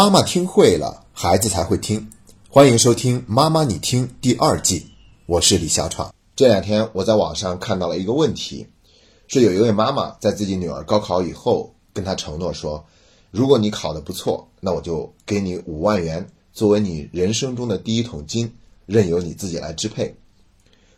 妈妈听会了，孩子才会听。欢迎收听《妈妈你听》第二季，我是李小闯。这两天我在网上看到了一个问题，是有一位妈妈在自己女儿高考以后，跟她承诺说，如果你考得不错，那我就给你五万元作为你人生中的第一桶金，任由你自己来支配。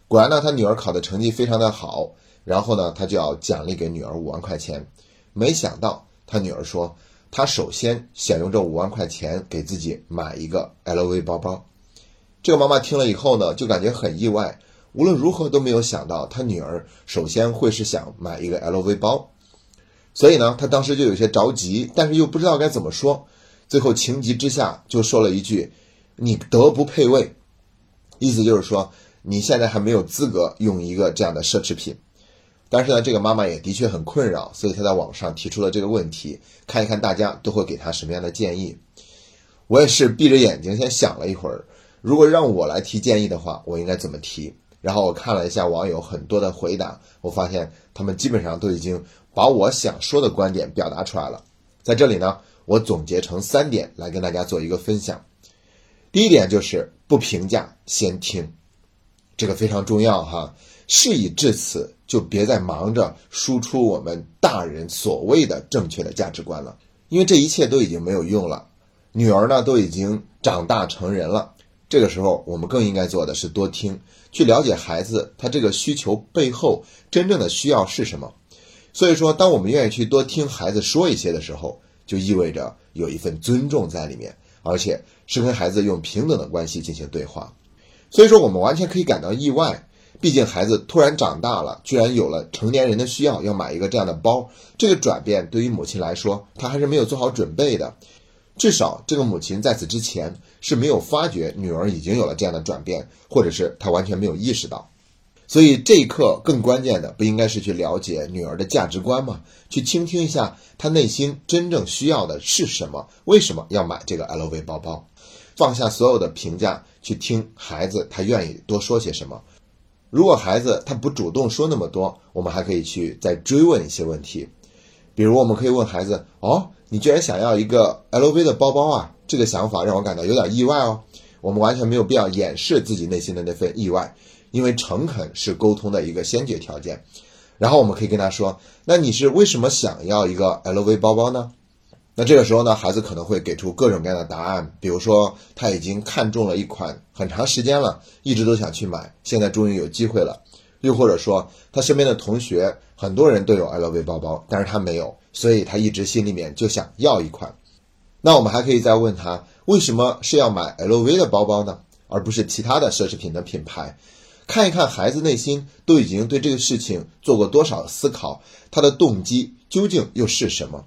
果然呢，他女儿考的成绩非常的好，然后呢，他就要奖励给女儿五万块钱。没想到他女儿说。他首先想用这五万块钱给自己买一个 LV 包包，这个妈妈听了以后呢，就感觉很意外。无论如何都没有想到，他女儿首先会是想买一个 LV 包，所以呢，他当时就有些着急，但是又不知道该怎么说。最后情急之下就说了一句：“你德不配位。”意思就是说，你现在还没有资格用一个这样的奢侈品。但是呢，这个妈妈也的确很困扰，所以她在网上提出了这个问题，看一看大家都会给她什么样的建议。我也是闭着眼睛先想了一会儿，如果让我来提建议的话，我应该怎么提？然后我看了一下网友很多的回答，我发现他们基本上都已经把我想说的观点表达出来了。在这里呢，我总结成三点来跟大家做一个分享。第一点就是不评价，先听，这个非常重要哈。事已至此，就别再忙着输出我们大人所谓的正确的价值观了，因为这一切都已经没有用了。女儿呢，都已经长大成人了，这个时候我们更应该做的是多听，去了解孩子他这个需求背后真正的需要是什么。所以说，当我们愿意去多听孩子说一些的时候，就意味着有一份尊重在里面，而且是跟孩子用平等的关系进行对话。所以说，我们完全可以感到意外。毕竟孩子突然长大了，居然有了成年人的需要，要买一个这样的包。这个转变对于母亲来说，她还是没有做好准备的。至少这个母亲在此之前是没有发觉女儿已经有了这样的转变，或者是她完全没有意识到。所以这一刻更关键的不应该是去了解女儿的价值观吗？去倾听一下她内心真正需要的是什么？为什么要买这个 LV 包包？放下所有的评价，去听孩子他愿意多说些什么。如果孩子他不主动说那么多，我们还可以去再追问一些问题，比如我们可以问孩子：“哦，你居然想要一个 LV 的包包啊？”这个想法让我感到有点意外哦。我们完全没有必要掩饰自己内心的那份意外，因为诚恳是沟通的一个先决条件。然后我们可以跟他说：“那你是为什么想要一个 LV 包包呢？”那这个时候呢，孩子可能会给出各种各样的答案，比如说他已经看中了一款很长时间了，一直都想去买，现在终于有机会了；又或者说他身边的同学很多人都有 LV 包包，但是他没有，所以他一直心里面就想要一款。那我们还可以再问他，为什么是要买 LV 的包包呢，而不是其他的奢侈品的品牌？看一看孩子内心都已经对这个事情做过多少思考，他的动机究竟又是什么？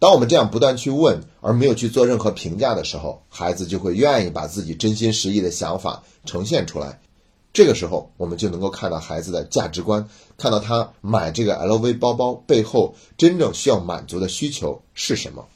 当我们这样不断去问，而没有去做任何评价的时候，孩子就会愿意把自己真心实意的想法呈现出来。这个时候，我们就能够看到孩子的价值观，看到他买这个 LV 包包背后真正需要满足的需求是什么。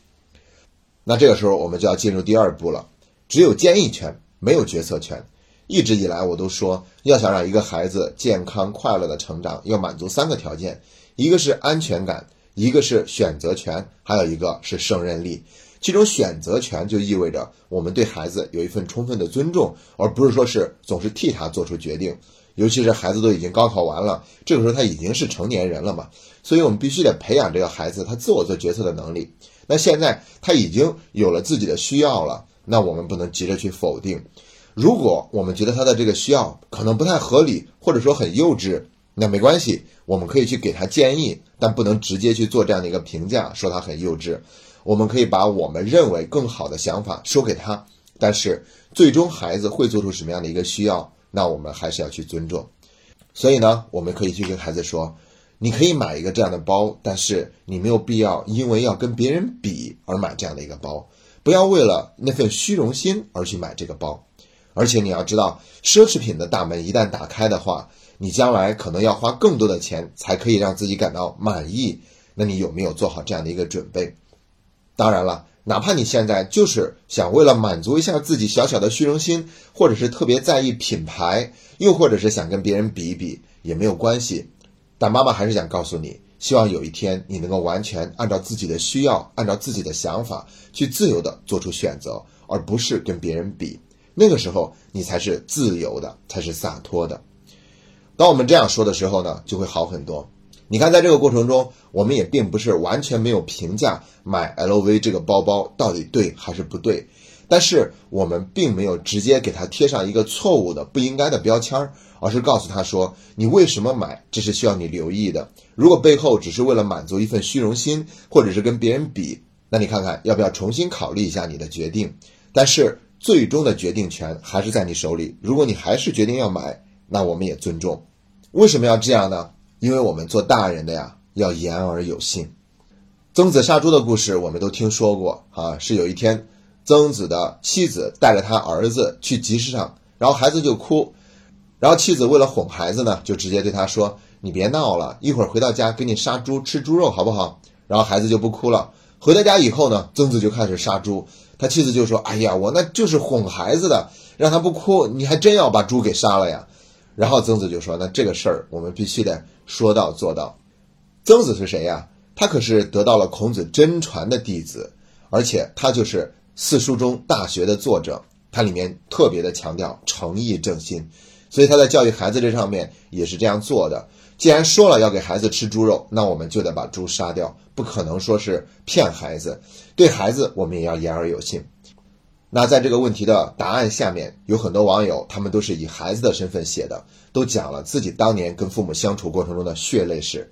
那这个时候，我们就要进入第二步了。只有建议权，没有决策权。一直以来，我都说，要想让一个孩子健康快乐的成长，要满足三个条件：一个是安全感。一个是选择权，还有一个是胜任力。其中选择权就意味着我们对孩子有一份充分的尊重，而不是说是总是替他做出决定。尤其是孩子都已经高考完了，这个时候他已经是成年人了嘛，所以我们必须得培养这个孩子他自我做决策的能力。那现在他已经有了自己的需要了，那我们不能急着去否定。如果我们觉得他的这个需要可能不太合理，或者说很幼稚。那没关系，我们可以去给他建议，但不能直接去做这样的一个评价，说他很幼稚。我们可以把我们认为更好的想法说给他，但是最终孩子会做出什么样的一个需要，那我们还是要去尊重。所以呢，我们可以去跟孩子说，你可以买一个这样的包，但是你没有必要因为要跟别人比而买这样的一个包，不要为了那份虚荣心而去买这个包。而且你要知道，奢侈品的大门一旦打开的话，你将来可能要花更多的钱才可以让自己感到满意。那你有没有做好这样的一个准备？当然了，哪怕你现在就是想为了满足一下自己小小的虚荣心，或者是特别在意品牌，又或者是想跟别人比一比，也没有关系。但妈妈还是想告诉你，希望有一天你能够完全按照自己的需要，按照自己的想法去自由的做出选择，而不是跟别人比。那个时候，你才是自由的，才是洒脱的。当我们这样说的时候呢，就会好很多。你看，在这个过程中，我们也并不是完全没有评价买 LV 这个包包到底对还是不对，但是我们并没有直接给它贴上一个错误的、不应该的标签儿，而是告诉他说：“你为什么买？这是需要你留意的。如果背后只是为了满足一份虚荣心，或者是跟别人比，那你看看要不要重新考虑一下你的决定？但是。”最终的决定权还是在你手里。如果你还是决定要买，那我们也尊重。为什么要这样呢？因为我们做大人的呀，要言而有信。曾子杀猪的故事我们都听说过啊。是有一天，曾子的妻子带着他儿子去集市上，然后孩子就哭，然后妻子为了哄孩子呢，就直接对他说：“你别闹了，一会儿回到家给你杀猪吃猪肉好不好？”然后孩子就不哭了。回到家以后呢，曾子就开始杀猪。他妻子就说：“哎呀，我那就是哄孩子的，让他不哭，你还真要把猪给杀了呀？”然后曾子就说：“那这个事儿我们必须得说到做到。”曾子是谁呀？他可是得到了孔子真传的弟子，而且他就是四书中《大学》的作者，他里面特别的强调诚意正心，所以他在教育孩子这上面也是这样做的。既然说了要给孩子吃猪肉，那我们就得把猪杀掉，不可能说是骗孩子。对孩子，我们也要言而有信。那在这个问题的答案下面，有很多网友，他们都是以孩子的身份写的，都讲了自己当年跟父母相处过程中的血泪史。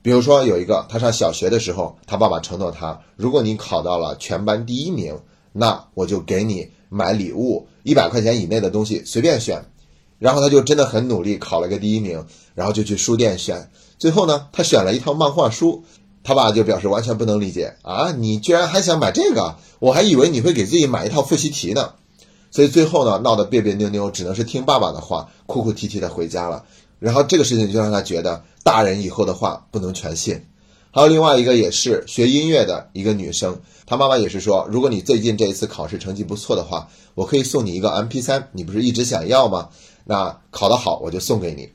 比如说，有一个他上小学的时候，他爸爸承诺他，如果你考到了全班第一名，那我就给你买礼物，一百块钱以内的东西随便选。然后他就真的很努力，考了个第一名，然后就去书店选。最后呢，他选了一套漫画书，他爸就表示完全不能理解啊！你居然还想买这个？我还以为你会给自己买一套复习题呢。所以最后呢，闹得别别扭扭，只能是听爸爸的话，哭哭啼啼的回家了。然后这个事情就让他觉得，大人以后的话不能全信。还有另外一个也是学音乐的一个女生，她妈妈也是说，如果你最近这一次考试成绩不错的话，我可以送你一个 MP3，你不是一直想要吗？那考得好，我就送给你。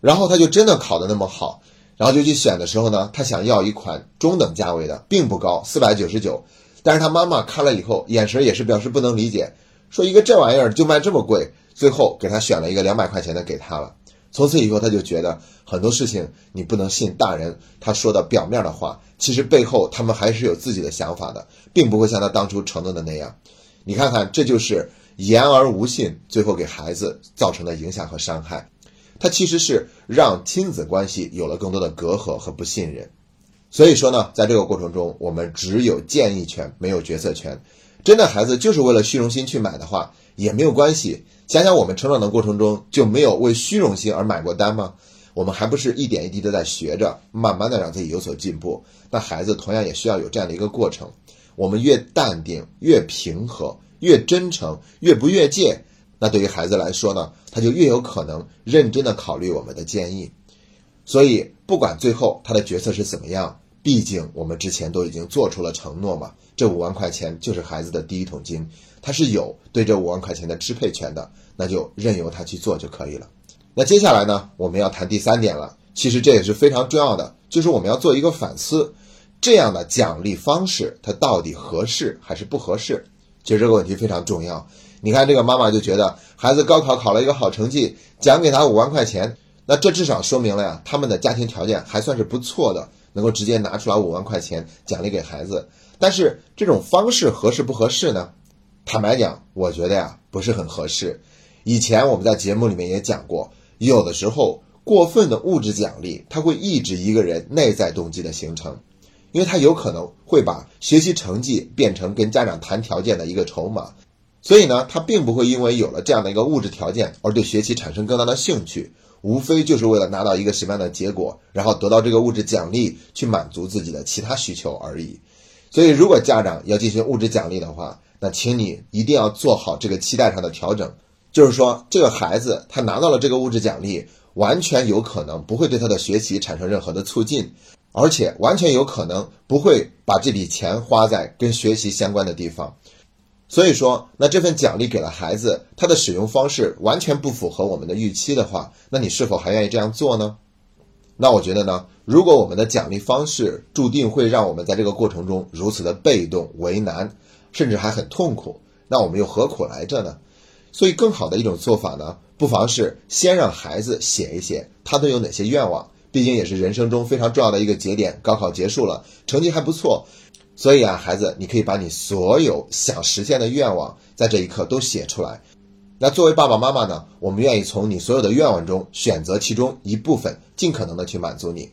然后他就真的考得那么好，然后就去选的时候呢，他想要一款中等价位的，并不高，四百九十九。但是他妈妈看了以后，眼神也是表示不能理解，说一个这玩意儿就卖这么贵。最后给他选了一个两百块钱的给他了。从此以后，他就觉得很多事情你不能信大人他说的表面的话，其实背后他们还是有自己的想法的，并不会像他当初承诺的那样。你看看，这就是言而无信，最后给孩子造成的影响和伤害。他其实是让亲子关系有了更多的隔阂和不信任。所以说呢，在这个过程中，我们只有建议权，没有决策权。真的孩子就是为了虚荣心去买的话，也没有关系。想想我们成长的过程中，就没有为虚荣心而买过单吗？我们还不是一点一滴的在学着，慢慢的让自己有所进步。那孩子同样也需要有这样的一个过程。我们越淡定，越平和，越真诚，越不越界，那对于孩子来说呢，他就越有可能认真的考虑我们的建议。所以，不管最后他的决策是怎么样。毕竟我们之前都已经做出了承诺嘛，这五万块钱就是孩子的第一桶金，他是有对这五万块钱的支配权的，那就任由他去做就可以了。那接下来呢，我们要谈第三点了，其实这也是非常重要的，就是我们要做一个反思，这样的奖励方式它到底合适还是不合适？其实这个问题非常重要。你看这个妈妈就觉得孩子高考考了一个好成绩，奖给他五万块钱，那这至少说明了呀，他们的家庭条件还算是不错的。能够直接拿出来五万块钱奖励给孩子，但是这种方式合适不合适呢？坦白讲，我觉得呀不是很合适。以前我们在节目里面也讲过，有的时候过分的物质奖励，它会抑制一个人内在动机的形成，因为他有可能会把学习成绩变成跟家长谈条件的一个筹码，所以呢，他并不会因为有了这样的一个物质条件而对学习产生更大的兴趣。无非就是为了拿到一个什么样的结果，然后得到这个物质奖励，去满足自己的其他需求而已。所以，如果家长要进行物质奖励的话，那请你一定要做好这个期待上的调整。就是说，这个孩子他拿到了这个物质奖励，完全有可能不会对他的学习产生任何的促进，而且完全有可能不会把这笔钱花在跟学习相关的地方。所以说，那这份奖励给了孩子，他的使用方式完全不符合我们的预期的话，那你是否还愿意这样做呢？那我觉得呢，如果我们的奖励方式注定会让我们在这个过程中如此的被动、为难，甚至还很痛苦，那我们又何苦来着呢？所以，更好的一种做法呢，不妨是先让孩子写一写他都有哪些愿望，毕竟也是人生中非常重要的一个节点。高考结束了，成绩还不错，所以啊，孩子，你可以把你所有想实现的愿望在这一刻都写出来。那作为爸爸妈妈呢，我们愿意从你所有的愿望中选择其中一部分，尽可能的去满足你，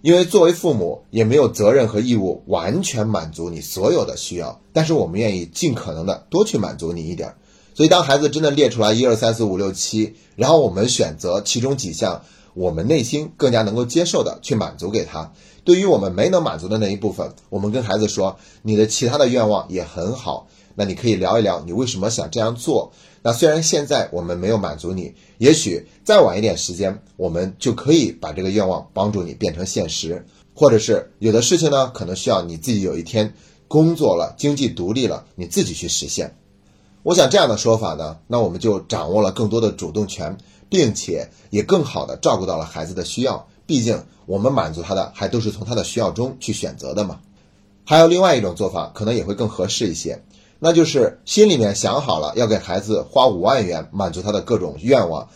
因为作为父母也没有责任和义务完全满足你所有的需要，但是我们愿意尽可能的多去满足你一点。所以，当孩子真的列出来一二三四五六七，然后我们选择其中几项我们内心更加能够接受的去满足给他。对于我们没能满足的那一部分，我们跟孩子说，你的其他的愿望也很好，那你可以聊一聊你为什么想这样做。那虽然现在我们没有满足你，也许再晚一点时间，我们就可以把这个愿望帮助你变成现实。或者是有的事情呢，可能需要你自己有一天工作了，经济独立了，你自己去实现。我想这样的说法呢，那我们就掌握了更多的主动权，并且也更好的照顾到了孩子的需要。毕竟我们满足他的还都是从他的需要中去选择的嘛。还有另外一种做法，可能也会更合适一些，那就是心里面想好了要给孩子花五万元满足他的各种愿望。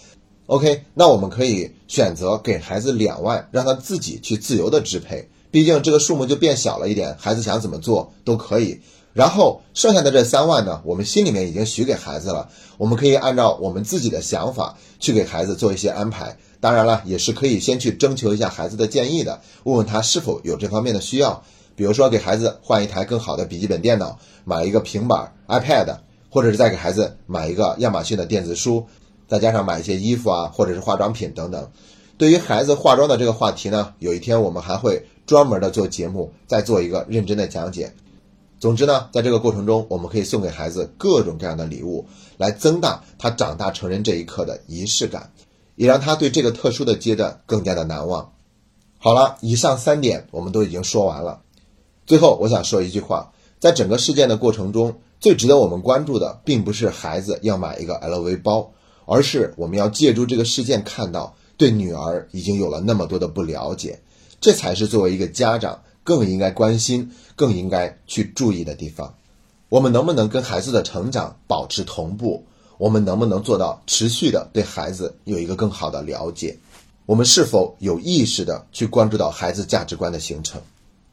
OK，那我们可以选择给孩子两万，让他自己去自由的支配。毕竟这个数目就变小了一点，孩子想怎么做都可以。然后剩下的这三万呢，我们心里面已经许给孩子了，我们可以按照我们自己的想法去给孩子做一些安排。当然了，也是可以先去征求一下孩子的建议的，问问他是否有这方面的需要。比如说给孩子换一台更好的笔记本电脑，买一个平板 iPad，或者是再给孩子买一个亚马逊的电子书，再加上买一些衣服啊，或者是化妆品等等。对于孩子化妆的这个话题呢，有一天我们还会专门的做节目，再做一个认真的讲解。总之呢，在这个过程中，我们可以送给孩子各种各样的礼物，来增大他长大成人这一刻的仪式感，也让他对这个特殊的阶段更加的难忘。好了，以上三点我们都已经说完了。最后，我想说一句话：在整个事件的过程中，最值得我们关注的，并不是孩子要买一个 LV 包，而是我们要借助这个事件看到对女儿已经有了那么多的不了解，这才是作为一个家长。更应该关心、更应该去注意的地方，我们能不能跟孩子的成长保持同步？我们能不能做到持续的对孩子有一个更好的了解？我们是否有意识的去关注到孩子价值观的形成？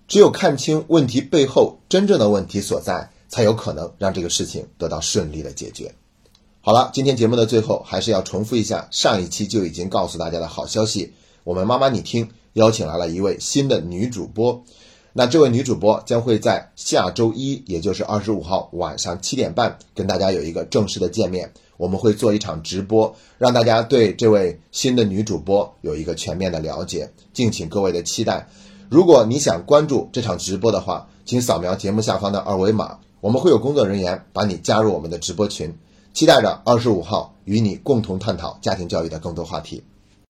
只有看清问题背后真正的问题所在，才有可能让这个事情得到顺利的解决。好了，今天节目的最后还是要重复一下上一期就已经告诉大家的好消息，我们妈妈你听。邀请来了一位新的女主播，那这位女主播将会在下周一，也就是二十五号晚上七点半，跟大家有一个正式的见面。我们会做一场直播，让大家对这位新的女主播有一个全面的了解，敬请各位的期待。如果你想关注这场直播的话，请扫描节目下方的二维码，我们会有工作人员把你加入我们的直播群，期待着二十五号与你共同探讨家庭教育的更多话题。